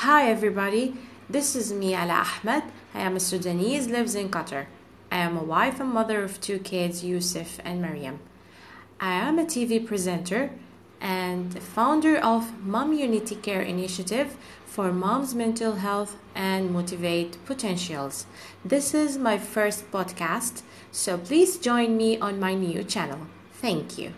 Hi everybody, this is me Ala Ahmed. I am a Sudanese, lives in Qatar. I am a wife and mother of two kids, Yusuf and Mariam. I am a TV presenter and founder of Mom Unity Care Initiative for mom's mental health and motivate potentials. This is my first podcast, so please join me on my new channel. Thank you.